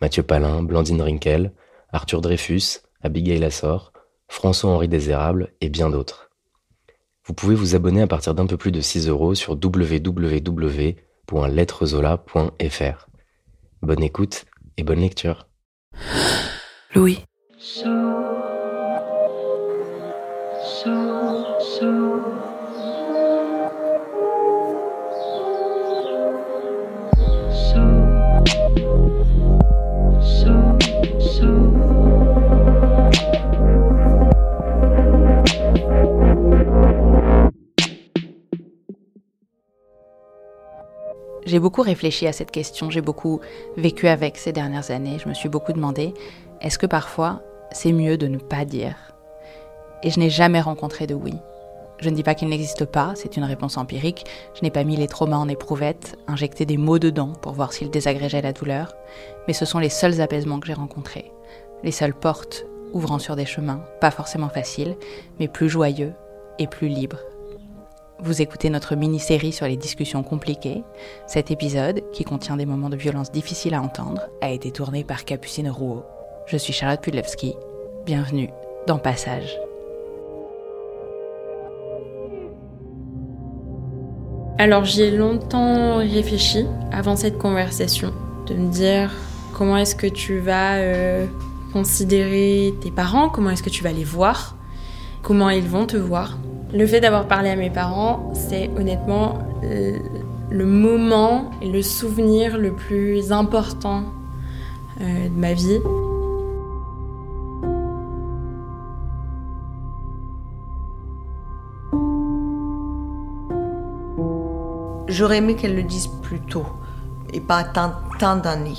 Mathieu Palin, Blandine Rinkel, Arthur Dreyfus, Abigail Assor, François-Henri Désérable et bien d'autres. Vous pouvez vous abonner à partir d'un peu plus de 6 euros sur www.lettrezola.fr. Bonne écoute et bonne lecture. Louis. J'ai beaucoup réfléchi à cette question, j'ai beaucoup vécu avec ces dernières années. Je me suis beaucoup demandé, est-ce que parfois c'est mieux de ne pas dire? Et je n'ai jamais rencontré de oui. Je ne dis pas qu'il n'existe pas, c'est une réponse empirique. Je n'ai pas mis les traumas en éprouvette, injecté des mots dedans pour voir s'ils désagrégeaient la douleur. Mais ce sont les seuls apaisements que j'ai rencontrés. Les seules portes ouvrant sur des chemins, pas forcément faciles, mais plus joyeux et plus libres. Vous écoutez notre mini-série sur les discussions compliquées. Cet épisode, qui contient des moments de violence difficiles à entendre, a été tourné par Capucine Rouault. Je suis Charlotte Pudlewski. Bienvenue dans Passage. Alors j'y ai longtemps réfléchi avant cette conversation, de me dire comment est-ce que tu vas euh, considérer tes parents, comment est-ce que tu vas les voir, comment ils vont te voir? Le fait d'avoir parlé à mes parents, c'est honnêtement le moment et le souvenir le plus important euh, de ma vie. J'aurais aimé qu'elle le dise plus tôt et pas tant, d'années.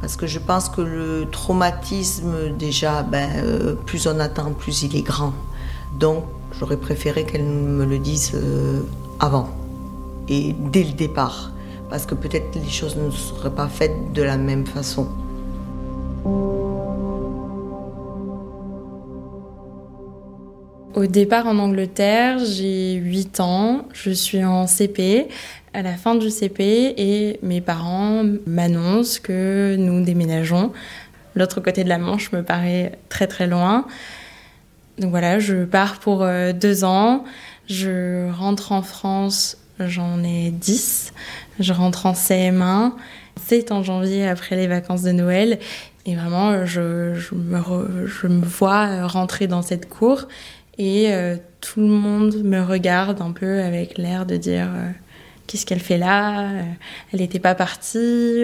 Parce que je pense que le traumatisme, déjà, ben, euh, plus on attend, plus il est grand. J'aurais préféré qu'elle me le dise euh, avant et dès le départ, parce que peut-être les choses ne seraient pas faites de la même façon. Au départ en Angleterre, j'ai 8 ans, je suis en CP, à la fin du CP, et mes parents m'annoncent que nous déménageons. L'autre côté de la Manche me paraît très très loin. Donc voilà, je pars pour euh, deux ans. Je rentre en France, j'en ai 10. Je rentre en CM1. C'est en janvier après les vacances de Noël. Et vraiment, je, me, vois rentrer dans cette cour et euh, tout le monde me regarde un peu avec l'air de dire euh, qu'est-ce qu'elle fait là? Elle n'était pas partie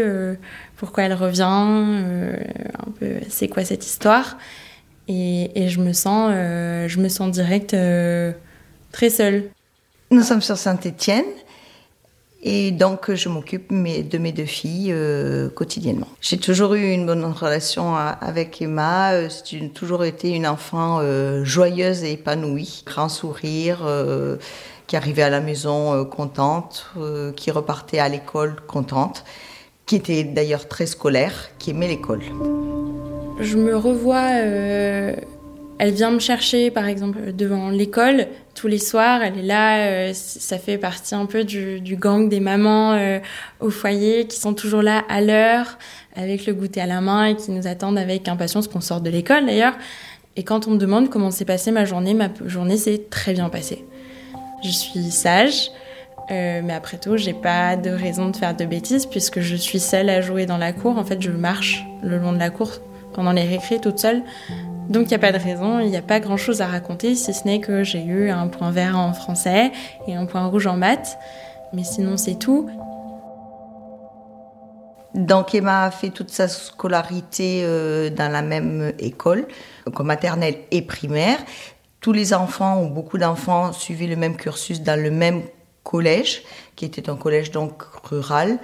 Pourquoi elle revient? Un peu, c'est quoi cette histoire? Et, je me sens, euh, je me sens direct euh, très seule. Nous sommes sur Saint-Étienne et donc je m'occupe de mes deux filles euh, quotidiennement. J'ai toujours eu une bonne relation avec Emma. C'est toujours été une enfant joyeuse et épanouie, grand sourire, qui arrivait à la maison contente, qui repartait à l'école contente, qui était d'ailleurs très scolaire, qui aimait l'école je me revois, euh, elle vient me chercher par exemple devant l'école tous les soirs, elle est là, euh, ça fait partie un peu du, gang des mamans euh, au foyer qui sont toujours là à l'heure, avec le goûter à la main et qui nous attendent avec impatience qu'on sorte de l'école d'ailleurs. Et quand on me demande comment s'est passée ma journée, ma journée s'est très bien passée. Je suis sage, mais après tout, j'ai pas de raison de faire de bêtises puisque je suis seule à jouer dans la cour. En fait, je marche le long de la cour pendant les récrés toute seule. Donc il n'y a pas de raison, il n'y a pas grand chose à raconter si ce n'est que j'ai eu un point vert en français et un point rouge en maths. Mais sinon, c'est tout. Donc Emma a fait toute sa scolarité euh, dans la même école, maternelle et primaire. Tous les enfants, ou beaucoup d'enfants, suivaient le même cursus dans le même collège, qui était un collège donc rural,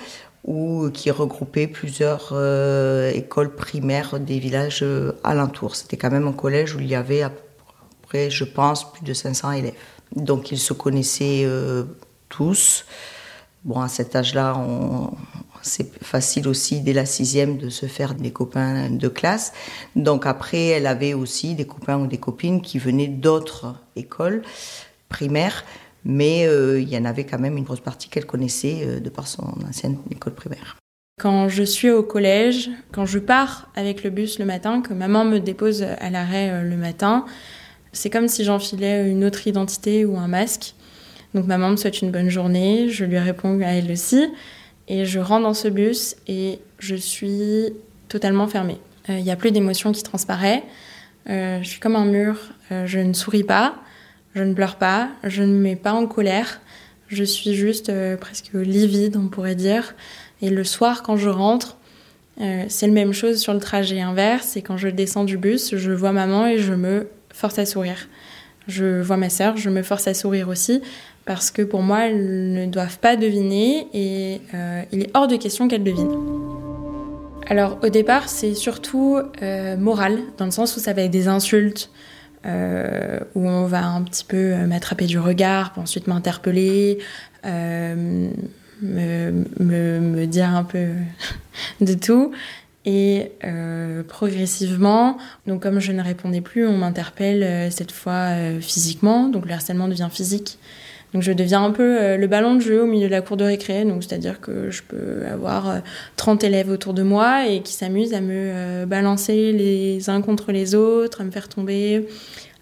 ou qui regroupait plusieurs euh, écoles primaires des villages euh, alentours. C'était quand même un collège où il y avait à je pense, plus de 500 élèves. Donc ils se connaissaient tous. Bon, à cet âge-là, c'est facile aussi dès la sixième de se faire des copains de classe. Donc après, elle avait aussi des copains ou des copines qui venaient d'autres écoles primaires, mais euh, il y en avait quand même une grosse partie qu'elle connaissait euh, de par son ancienne école primaire. Quand je suis au collège, quand je pars avec le bus le matin, que maman me dépose à l'arrêt euh, le matin, c'est comme si j'enfilais une autre identité ou un masque. Donc maman me souhaite une bonne journée, je lui réponds à elle aussi. Et je rentre dans ce bus et je suis totalement fermée. Il n'y a plus d'émotion qui transparaît. Je suis comme un mur. Je ne souris pas, je ne pleure pas, je ne me mets pas en colère. Je suis juste presque livide, on pourrait dire. Et le soir, quand je rentre, c'est la même chose sur le trajet inverse. Et quand je descends du bus, je vois maman et je me force à sourire. Je vois ma sœur, je me force à sourire aussi parce que pour moi, elles ne doivent pas deviner et euh, il est hors de question qu'elles devinent. Alors au départ, c'est surtout euh, moral, dans le sens où ça va être des insultes, euh, où on va un petit peu m'attraper du regard, puis ensuite m'interpeller, me, me, dire un peu de tout. Et progressivement, donc comme je ne répondais plus, on m'interpelle cette fois physiquement, donc le harcèlement devient physique. Donc je deviens un peu euh, le ballon de jeu au milieu de la cour de récré, donc c'est-à-dire que je peux avoir 30 euh, élèves autour de moi et qui s'amusent à me euh, balancer les uns contre les autres, à me faire tomber,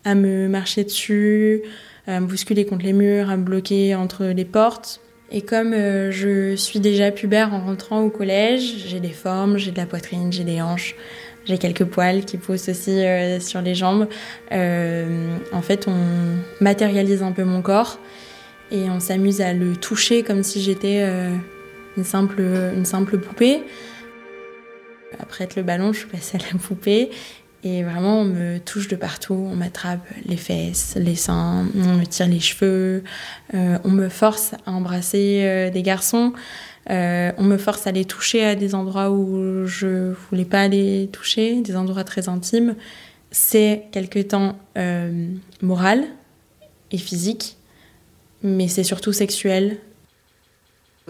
à me marcher dessus, à me bousculer contre les murs, à me bloquer entre les portes. Et comme je suis déjà pubère en rentrant au collège, j'ai des formes, j'ai de la poitrine, j'ai des hanches, j'ai quelques poils qui poussent aussi sur les jambes. en fait, on matérialise un peu mon corps et on s'amuse à le toucher comme si j'étais euh, une, simple, une simple poupée. Après être le ballon, je suis passée à la poupée. Et vraiment on me touche de partout, on m'attrape les fesses, les seins, on me tire les cheveux, euh, on me force à embrasser euh, des garçons, on me force à les toucher à des endroits où je voulais pas les toucher, des endroits très intimes. C'est quelque temps moral et physique mais c'est surtout sexuel.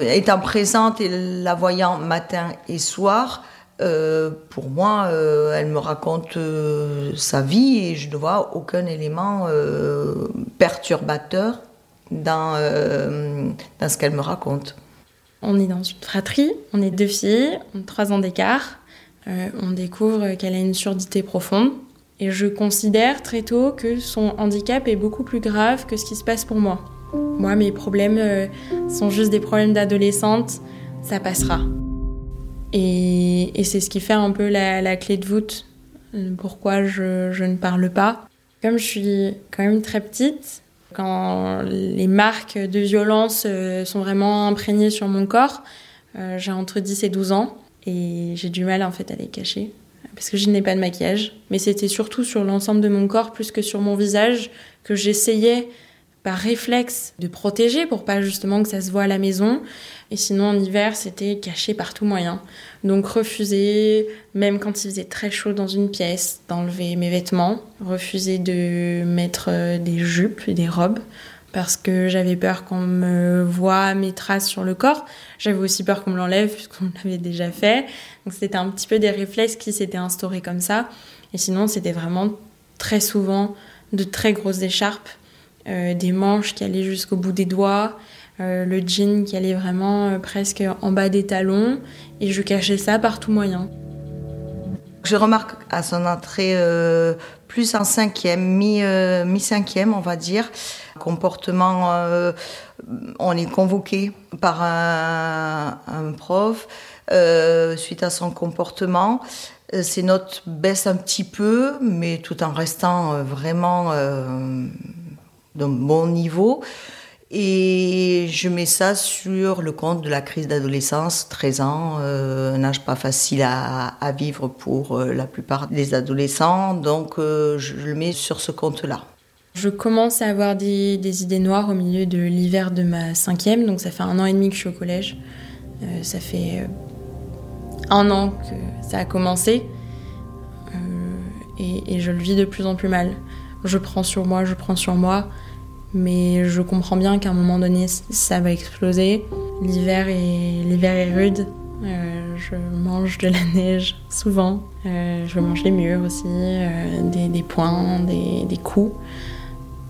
Étant présente et la voyant matin et soir, euh, pour moi, euh, elle me raconte euh, sa vie et je ne vois aucun élément perturbateur dans, dans ce qu'elle me raconte. On est dans une fratrie, on est deux filles, on a trois ans d'écart. on découvre qu'elle a une surdité profonde. Et je considère très tôt que son handicap est beaucoup plus grave que ce qui se passe pour moi. Moi, mes problèmes euh, sont juste des problèmes d'adolescente, ça passera. Et, c'est ce qui fait un peu la, clé de voûte, euh, pourquoi je, ne parle pas. Comme je suis quand même très petite, quand les marques de violence euh, sont vraiment imprégnées sur mon corps, j'ai entre 10 et 12 ans et j'ai du mal en fait à les cacher parce que je n'ai pas de maquillage. Mais c'était surtout sur l'ensemble de mon corps plus que sur mon visage que j'essayais par réflexe de protéger pour pas justement que ça se voit à la maison. Et sinon en hiver c'était caché par tout moyen. Donc refuser, même quand il faisait très chaud dans une pièce, d'enlever mes vêtements, refuser de mettre euh, des jupes et des robes parce que j'avais peur qu'on me voit mes traces sur le corps. J'avais aussi peur qu'on me l'enlève puisqu'on l'avait déjà fait. Donc c'était un petit peu des réflexes qui s'étaient instaurés comme ça. Et sinon c'était vraiment très souvent de très grosses écharpes des manches qui allaient jusqu'au bout des doigts, euh, le jean qui allait vraiment euh, presque en bas des talons, et je cachais ça par tout moyen. Je remarque à son entrée plus en cinquième, mi, mi cinquième, on va dire. Comportement, on est convoqué par un, un prof suite à son comportement. Ses notes baissent un petit peu, mais tout en restant vraiment d'un bon niveau. Et je mets ça sur le compte de la crise d'adolescence, 13 ans, euh, un âge pas facile à, vivre pour euh, la plupart des adolescents, donc euh, je le mets sur ce compte-là. Je commence à avoir des, idées noires au milieu de l'hiver de ma cinquième, donc ça fait un an et demi que je suis au collège. ça fait un an que ça a commencé et je le vis de plus en plus mal. Je prends sur moi, je prends sur moi. Mais je comprends bien qu'à un moment donné, ça va exploser. L'hiver est, l'hiver est rude. Euh, je mange de la neige souvent. Euh, je mange les murs aussi, euh, des, des, poings, des, des coups,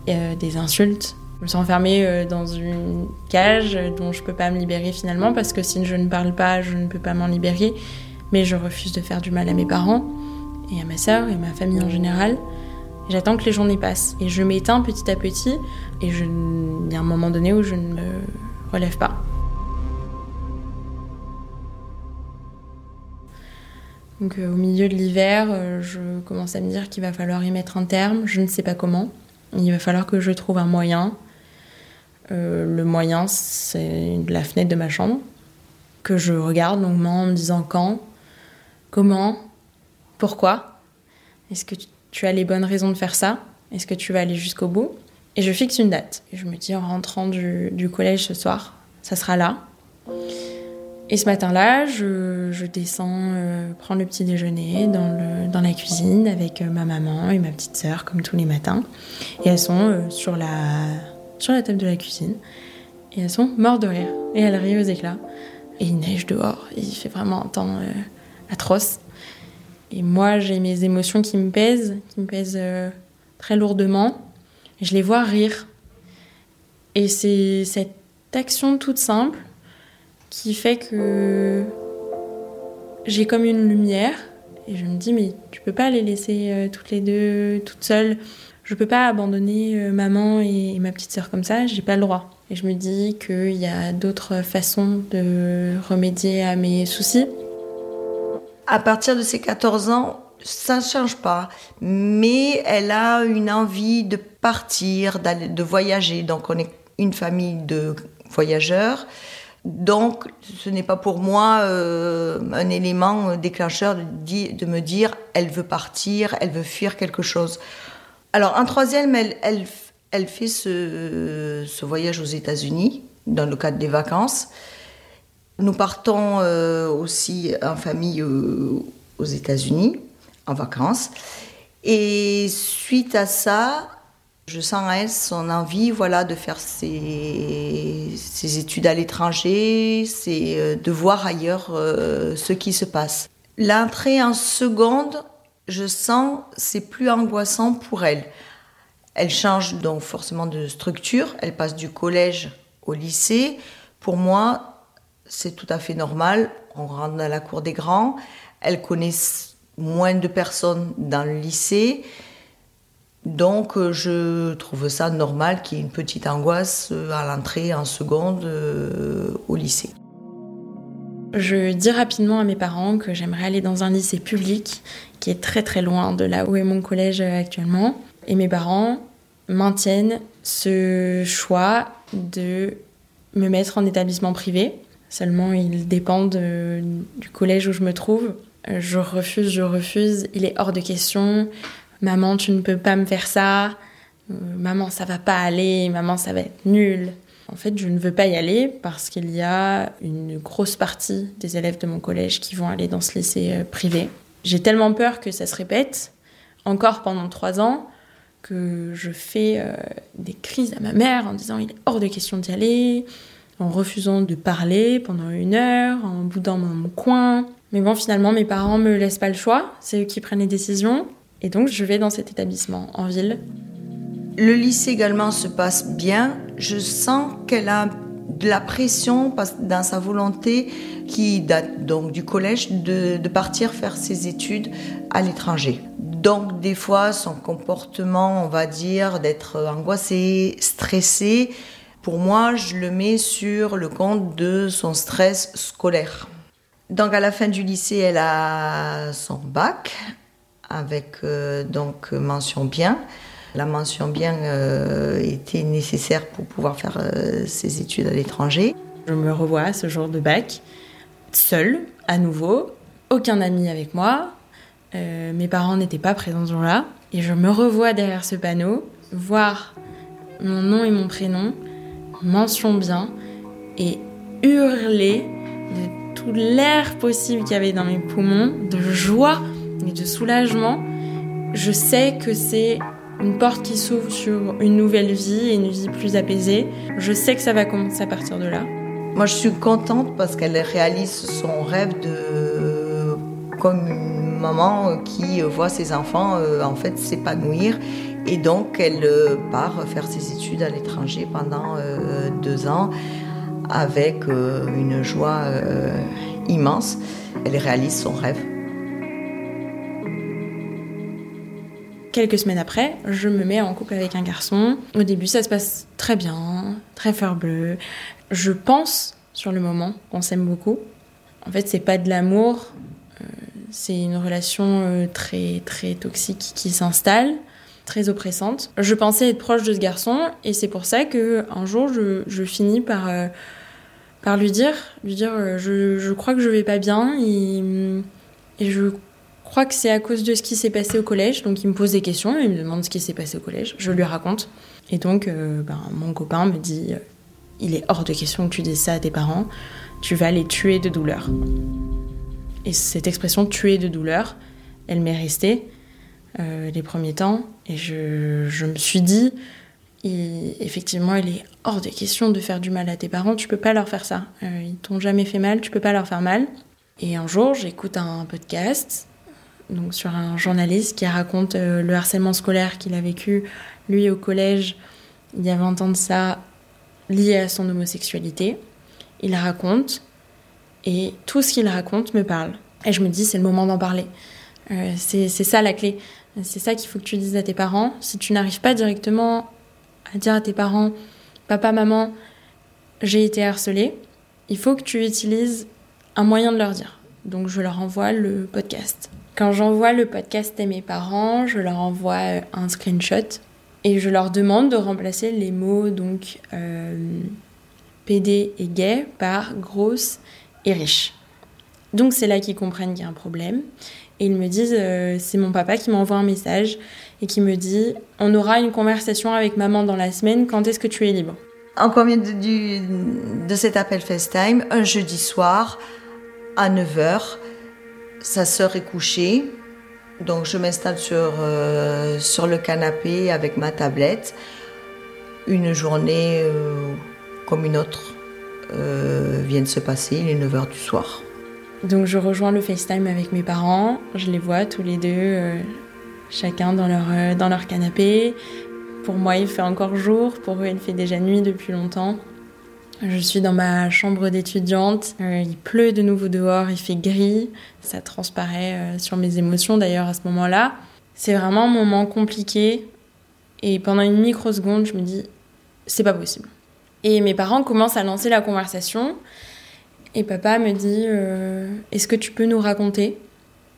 des insultes. Je me suis enfermée dans une cage dont je ne peux pas me libérer finalement parce que si je ne parle pas, je ne peux pas m'en libérer. Mais je refuse de faire du mal à mes parents et à ma sœur et à ma famille en général. J'attends que les journées passent et je m'éteins petit à petit et je... il y a un moment donné où je ne me relève pas. Donc euh, au milieu de l'hiver, euh, je commence à me dire qu'il va falloir y mettre un terme, je ne sais pas comment. Il va falloir que je trouve un moyen. Euh, le moyen, c'est la fenêtre de ma chambre, que je regarde longuement en me disant quand, comment, pourquoi. Est-ce que tu as les bonnes raisons de faire ça Est-ce que tu vas aller jusqu'au bout? Et je fixe une date. Et je me dis en rentrant du, collège ce soir, ça sera là. Et ce matin-là, je, descends euh, prendre le petit déjeuner dans, le, dans la cuisine avec euh, ma maman et ma petite sœur, comme tous les matins. Et elles sont euh, sur, la, sur la table de la cuisine. Et elles sont mortes de rire. Et elles rient aux éclats. Et il neige dehors. Il fait vraiment un temps atroce. Et moi, j'ai mes émotions qui me pèsent, qui me pèsent euh, très lourdement. Et je les vois rire. Et c'est cette action toute simple qui fait que j'ai comme une lumière. Et je me dis, mais tu peux pas les laisser euh, toutes les deux, toutes seules. Je peux pas abandonner euh, maman et, ma petite sœur comme ça, j'ai pas le droit. Et je me dis qu'il y a d'autres façons de remédier à mes soucis à partir de ses 14 ans, ça ne change pas, mais elle a une envie de partir, de voyager. Donc on est une famille de voyageurs. Donc ce n'est pas pour moi euh, un élément déclencheur de, me dire elle veut partir, elle veut fuir quelque chose. Alors en troisième, elle, fait ce voyage aux États-Unis dans le cadre des vacances. Nous partons euh, aussi en famille euh, aux États-Unis, en vacances. Et suite à ça, je sens à elle son envie voilà, de faire ses, études à l'étranger, euh, de voir ailleurs ce qui se passe. L'entrée en seconde, je sens, c'est plus angoissant pour elle. Elle change donc forcément de structure, elle passe du collège au lycée. Pour moi, c'est tout à fait normal. On rentre dans la cour des grands. Elle connaît moins de personnes dans le lycée. Donc euh, je trouve ça normal qu'il y ait une petite angoisse euh, à l'entrée en seconde euh, au lycée. Je dis rapidement à mes parents que j'aimerais aller dans un lycée public qui est très très loin de là où est mon collège actuellement. Et mes parents maintiennent ce choix de me mettre en établissement privé Seulement, il dépend du collège où je me trouve. Euh, je refuse, je refuse. Il est hors de question. Maman, tu ne peux pas me faire ça. Euh, maman, ça va pas aller. Maman, ça va être nul. En fait, je ne veux pas y aller parce qu'il y a une grosse partie des élèves de mon collège qui vont aller dans ce lycée euh, privé. J'ai tellement peur que ça se répète, encore pendant trois ans, que je fais des crises à ma mère en disant il est hors de question d'y aller en refusant de parler pendant une heure, en boudant mon coin. Mais bon, finalement, mes parents me laissent pas le choix, c'est eux qui prennent les décisions. Et donc, je vais dans cet établissement en ville. Le lycée également se passe bien. Je sens qu'elle a de la pression dans sa volonté qui date donc du collège de, de partir faire ses études à l'étranger. Donc des fois, son comportement, on va dire, d'être angoissé, stressé, pour moi, je le mets sur le compte de son stress scolaire. Donc à la fin du lycée, elle a son bac avec euh, donc mention bien. La mention bien euh, était nécessaire pour pouvoir faire euh, ses études à l'étranger. Je me revois ce jour de bac, seule, à nouveau, aucun ami avec moi. mes parents n'étaient pas présents ce jour-là. Et je me revois derrière ce panneau, voir mon nom et mon prénom, mention bien, et hurler de tout l'air possible qu'il y avait dans mes poumons, de joie et de soulagement, je sais que c'est une porte qui s'ouvre sur une nouvelle vie et une vie plus apaisée. Je sais que ça va commencer à partir de là. Moi, je suis contente parce qu'elle réalise son rêve de comme une maman qui voit ses enfants euh, en fait s'épanouir et donc elle euh, part faire ses études à l'étranger pendant euh, deux ans avec euh, une joie immense. Elle réalise son rêve. Quelques semaines après, je me mets en couple avec un garçon. Au début, ça se passe très bien, très fleur bleu. Je pense sur le moment qu'on s'aime beaucoup. En fait, c'est pas de l'amour, c'est une relation très très toxique qui s'installe, très oppressante. Je pensais être proche de ce garçon et c'est pour ça que un jour je, finis par par lui dire, lui dire euh, je, je, crois que je vais pas bien et, et je crois que c'est à cause de ce qui s'est passé au collège. Donc il me pose des questions, il me demande ce qui s'est passé au collège, je lui raconte. Et donc euh, ben, mon copain me dit euh, il est hors de question que tu dises ça à tes parents, tu vas les tuer de douleur. Et cette expression tuer de douleur, elle m'est restée euh, les premiers temps et je, me suis dit effectivement, il est hors des questions de faire du mal à tes parents. Tu peux pas leur faire ça. Euh, ils t'ont jamais fait mal, tu peux pas leur faire mal. Et un jour, j'écoute un podcast donc sur un journaliste qui raconte euh, le harcèlement scolaire qu'il a vécu lui au collège il y a 20 ans de ça lié à son homosexualité. Il raconte et tout ce qu'il raconte me parle. Et je me dis, c'est le moment d'en parler. Euh, c'est ça la clé. C'est ça qu'il faut que tu dises à tes parents. Si tu n'arrives pas directement à dire à tes parents, papa, maman, j'ai été harcelée, il faut que tu utilises un moyen de leur dire. Donc je leur envoie le podcast. Quand j'envoie le podcast à mes parents, je leur envoie un screenshot et je leur demande de remplacer les mots donc euh, PD et gay par grosse et riche. Donc c'est là qu'ils comprennent qu'il y a un problème et ils me disent euh, c'est mon papa qui m'envoie un message et qui me dit on aura une conversation avec maman dans la semaine, quand est-ce que tu es libre? En combien de, de cet appel FaceTime? Un jeudi soir à 9h, sa sœur est couchée, donc je m'installe sur, euh, sur le canapé avec ma tablette. Une journée euh, comme une autre vient de se passer, il est 9h du soir. Donc je rejoins le FaceTime avec mes parents, je les vois tous les deux, euh, chacun dans leur, euh, dans leur canapé. Pour moi, il fait encore jour, pour eux, il fait déjà nuit depuis longtemps. Je suis dans ma chambre d'étudiante, euh, il pleut de nouveau dehors, il fait gris, ça transparaît sur mes émotions d'ailleurs à ce moment-là. C'est vraiment un moment compliqué et pendant une microseconde, je me dis, c'est pas possible. Et mes parents commencent à lancer la conversation. Et papa me dit euh, Est-ce que tu peux nous raconter?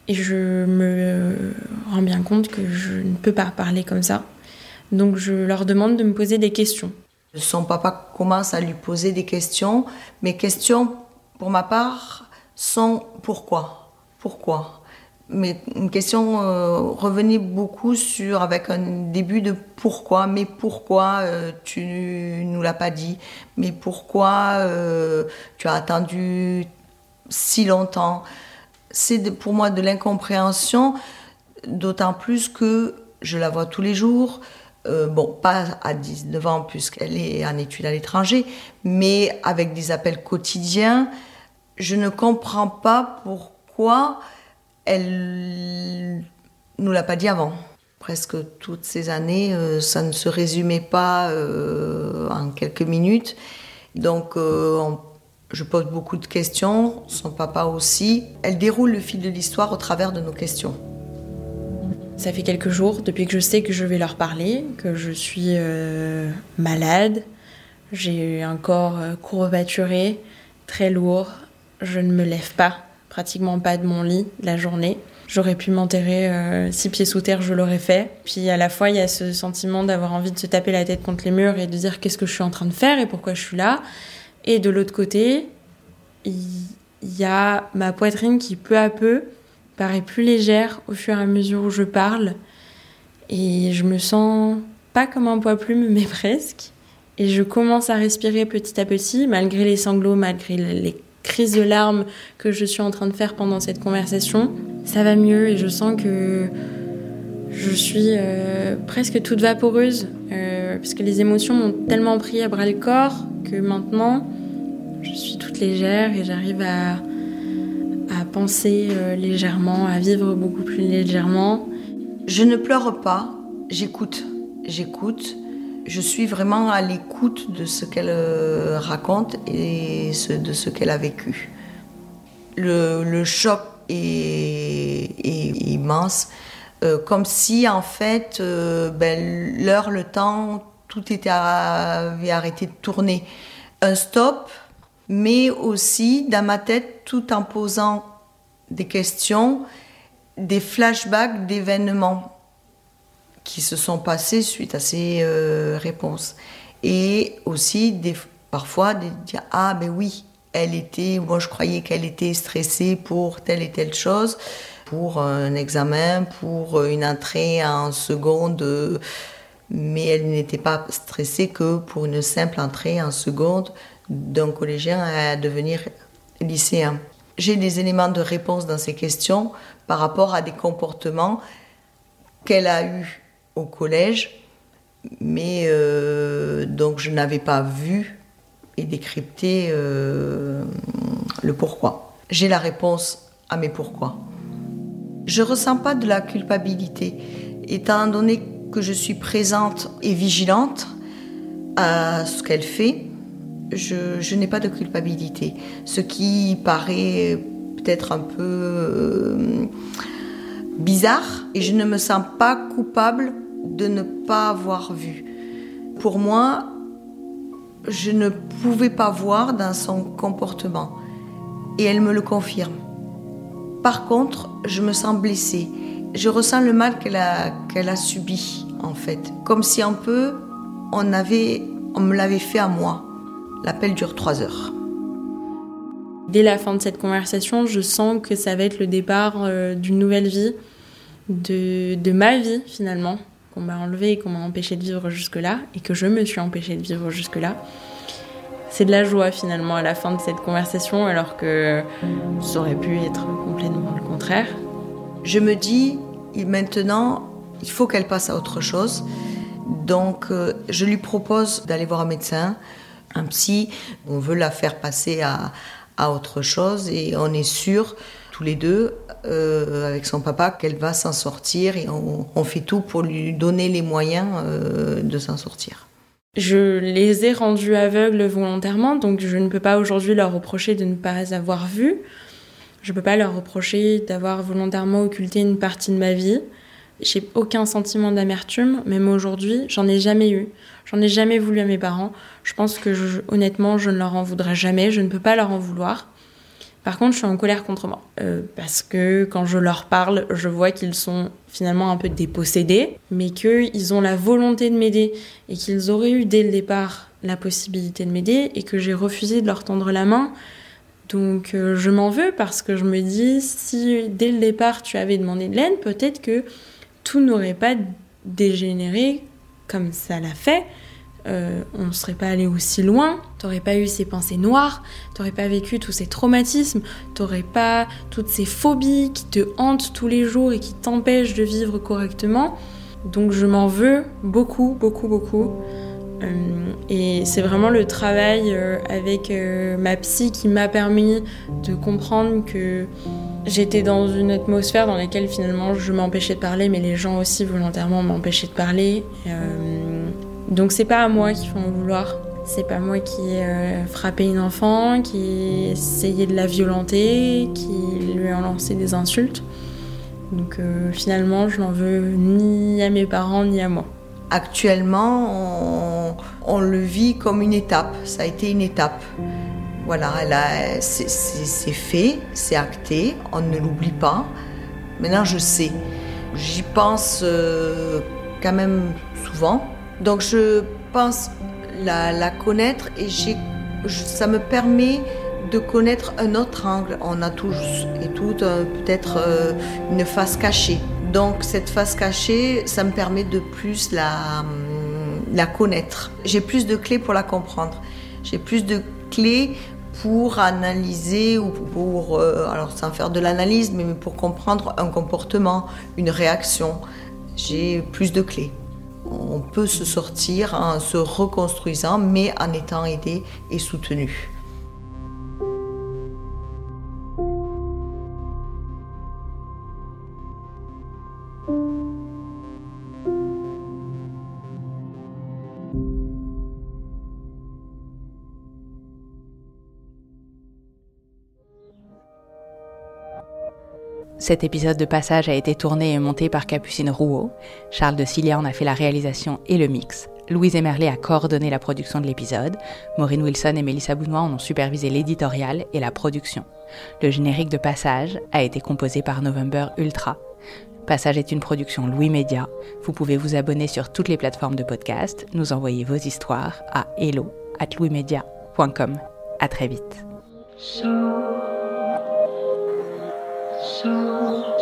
Et je me rends bien compte que je ne peux pas parler comme ça. Donc je leur demande de me poser des questions. Son papa commence à lui poser des questions. Mes questions, pour ma part, sont pourquoi? Pourquoi? Mais une question euh, revenait beaucoup sur avec un début de pourquoi, mais pourquoi euh, tu nous l'as pas dit, mais pourquoi euh, tu as attendu si longtemps? C'est pour moi de l'incompréhension, d'autant plus que je la vois tous les jours. bon, pas à 19 ans puisqu'elle est en études à l'étranger, mais avec des appels quotidiens. Je ne comprends pas pourquoi elle nous l'a pas dit avant. Presque toutes ces années, euh, ça ne se résumait pas euh, en quelques minutes. Donc, euh, je pose beaucoup de questions, son papa aussi. Elle déroule le fil de l'histoire au travers de nos questions. Ça fait quelques jours depuis que je sais que je vais leur parler, que je suis malade. J'ai un corps courbaturé, très lourd. Je ne me lève pas, pratiquement pas de mon lit la journée. J'aurais pu m'enterrer euh, six pieds sous terre, je l'aurais fait. Puis à la fois, il y a ce sentiment d'avoir envie de se taper la tête contre les murs et de dire qu'est-ce que je suis en train de faire et pourquoi je suis là. Et de l'autre côté, il y a ma poitrine qui peu à peu paraît plus légère au fur et à mesure où je parle. Et je me sens pas comme un poids plume, mais presque. Et je commence à respirer petit à petit, malgré les sanglots, malgré les crises de larmes que je suis en train de faire pendant cette conversation. Ça va mieux et je sens que je suis euh, presque toute vaporeuse, euh, parce que les émotions m'ont tellement pris à bras le corps que maintenant, je suis toute légère et j'arrive à, à penser euh, légèrement, à vivre beaucoup plus légèrement. Je ne pleure pas, j'écoute. J'écoute. Je suis vraiment à l'écoute de ce qu'elle euh, raconte et de ce qu'elle a vécu. Le, choc est, immense, euh, comme si en fait, ben, l'heure, le temps, tout était, avait arrêté de tourner. Un stop, mais aussi dans ma tête tout en posant des questions, des flashbacks d'événements qui se sont passés suite à ces euh, réponses. Et aussi parfois de dire Ah, ben oui, elle était, moi je croyais qu'elle était stressée pour telle et telle chose, pour un examen, pour une entrée en seconde, mais elle n'était pas stressée que pour une simple entrée en seconde d'un collégien à devenir lycéen. J'ai des éléments de réponse dans ces questions par rapport à des comportements qu'elle a eus au collège, mais euh, donc je n'avais pas vu et décrypté euh, le pourquoi. J'ai la réponse à mes pourquoi. Je ressens pas de la culpabilité, étant donné que je suis présente et vigilante à ce qu'elle fait je, n'ai pas de culpabilité. Ce qui paraît peut-être un peu euh, bizarre, et je ne me sens pas coupable de ne pas avoir vu. Pour moi, je ne pouvais pas voir dans son comportement, et elle me le confirme. Par contre, je me sens blessée. Je ressens le mal qu'elle a, qu'elle a subi, en fait. Comme si un peu on, avait, on me l'avait fait à moi. L'appel dure trois heures. Dès la fin de cette conversation, je sens que ça va être le départ euh, d'une nouvelle vie, de, ma vie finalement, qu'on m'a enlevé et qu'on m'a empêché de vivre jusque-là, et que je me suis empêché de vivre jusque-là. C'est de la joie finalement à la fin de cette conversation, alors que ça aurait pu être complètement le contraire. Je me dis, maintenant, il faut qu'elle passe à autre chose. Donc, euh, je lui propose d'aller voir un médecin un psy, on veut la faire passer à, autre chose et on est sûr, tous les deux, euh, avec son papa, qu'elle va s'en sortir et on, fait tout pour lui donner les moyens euh, de s'en sortir. Je les ai rendus aveugles volontairement, donc je ne peux pas aujourd'hui leur reprocher de ne pas avoir vu. Je ne peux pas leur reprocher d'avoir volontairement occulté une partie de ma vie. J'ai aucun sentiment d'amertume, même aujourd'hui, j'en ai jamais eu. J'en ai jamais voulu à mes parents. Je pense que honnêtement, je ne leur en voudrais jamais. Je ne peux pas leur en vouloir. Par contre, je suis en colère contre moi. Euh, parce que quand je leur parle, je vois qu'ils sont finalement un peu dépossédés, mais qu'ils ont la volonté de m'aider et qu'ils auraient eu dès le départ la possibilité de m'aider et que j'ai refusé de leur tendre la main. Donc euh, je m'en veux parce que je me dis, si dès le départ tu avais demandé de l'aide, peut-être que tout n'aurait pas dégénéré comme ça l'a fait. Euh, on ne serait pas allé aussi loin, t'aurais pas eu ces pensées noires, t'aurais pas vécu tous ces traumatismes, t'aurais pas toutes ces phobies qui te hantent tous les jours et qui t'empêchent de vivre correctement. Donc je m'en veux beaucoup, beaucoup, beaucoup. Euh, et c'est vraiment le travail euh, avec ma psy qui m'a permis de comprendre que J'étais dans une atmosphère dans laquelle finalement je m'empêchais de parler, mais les gens aussi volontairement m'empêchaient de parler. Donc c'est pas à moi qu'il faut en vouloir. C'est pas moi qui ai euh, frappé une enfant, qui ai essayé de la violenter, qui lui a lancé des insultes. Donc euh, finalement, je n'en veux ni à mes parents ni à moi. Actuellement, on, le vit comme une étape. Ça a été une étape. Voilà, c'est fait, c'est acté, on ne l'oublie pas. Maintenant, je sais. J'y pense euh, quand même souvent. Donc, je pense la, connaître et ça me permet de connaître un autre angle. On a tous et toutes euh, peut-être euh, une face cachée. Donc cette face cachée, ça me permet de plus la, hum, la connaître. J'ai plus de clés pour la comprendre. J'ai plus de clés pour analyser ou pour, euh, alors sans faire de l'analyse, mais pour comprendre un comportement, une réaction. J'ai plus de clés. On peut se sortir en se reconstruisant, mais en étant aidé et soutenu. Cet épisode de passage a été tourné et monté par Capucine Rouault. Charles de Cilia en a fait la réalisation et le mix. Louise Emerlet a coordonné la production de l'épisode. Maureen Wilson et Mélissa Bounois en ont supervisé l'éditorial et la production. Le générique de Passage a été composé par November Ultra. Passage est une production Louis Média. Vous pouvez vous abonner sur toutes les plateformes de podcast, nous envoyer vos histoires à hello at louismedia.com. À très vite. Brought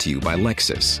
to you by Lexus.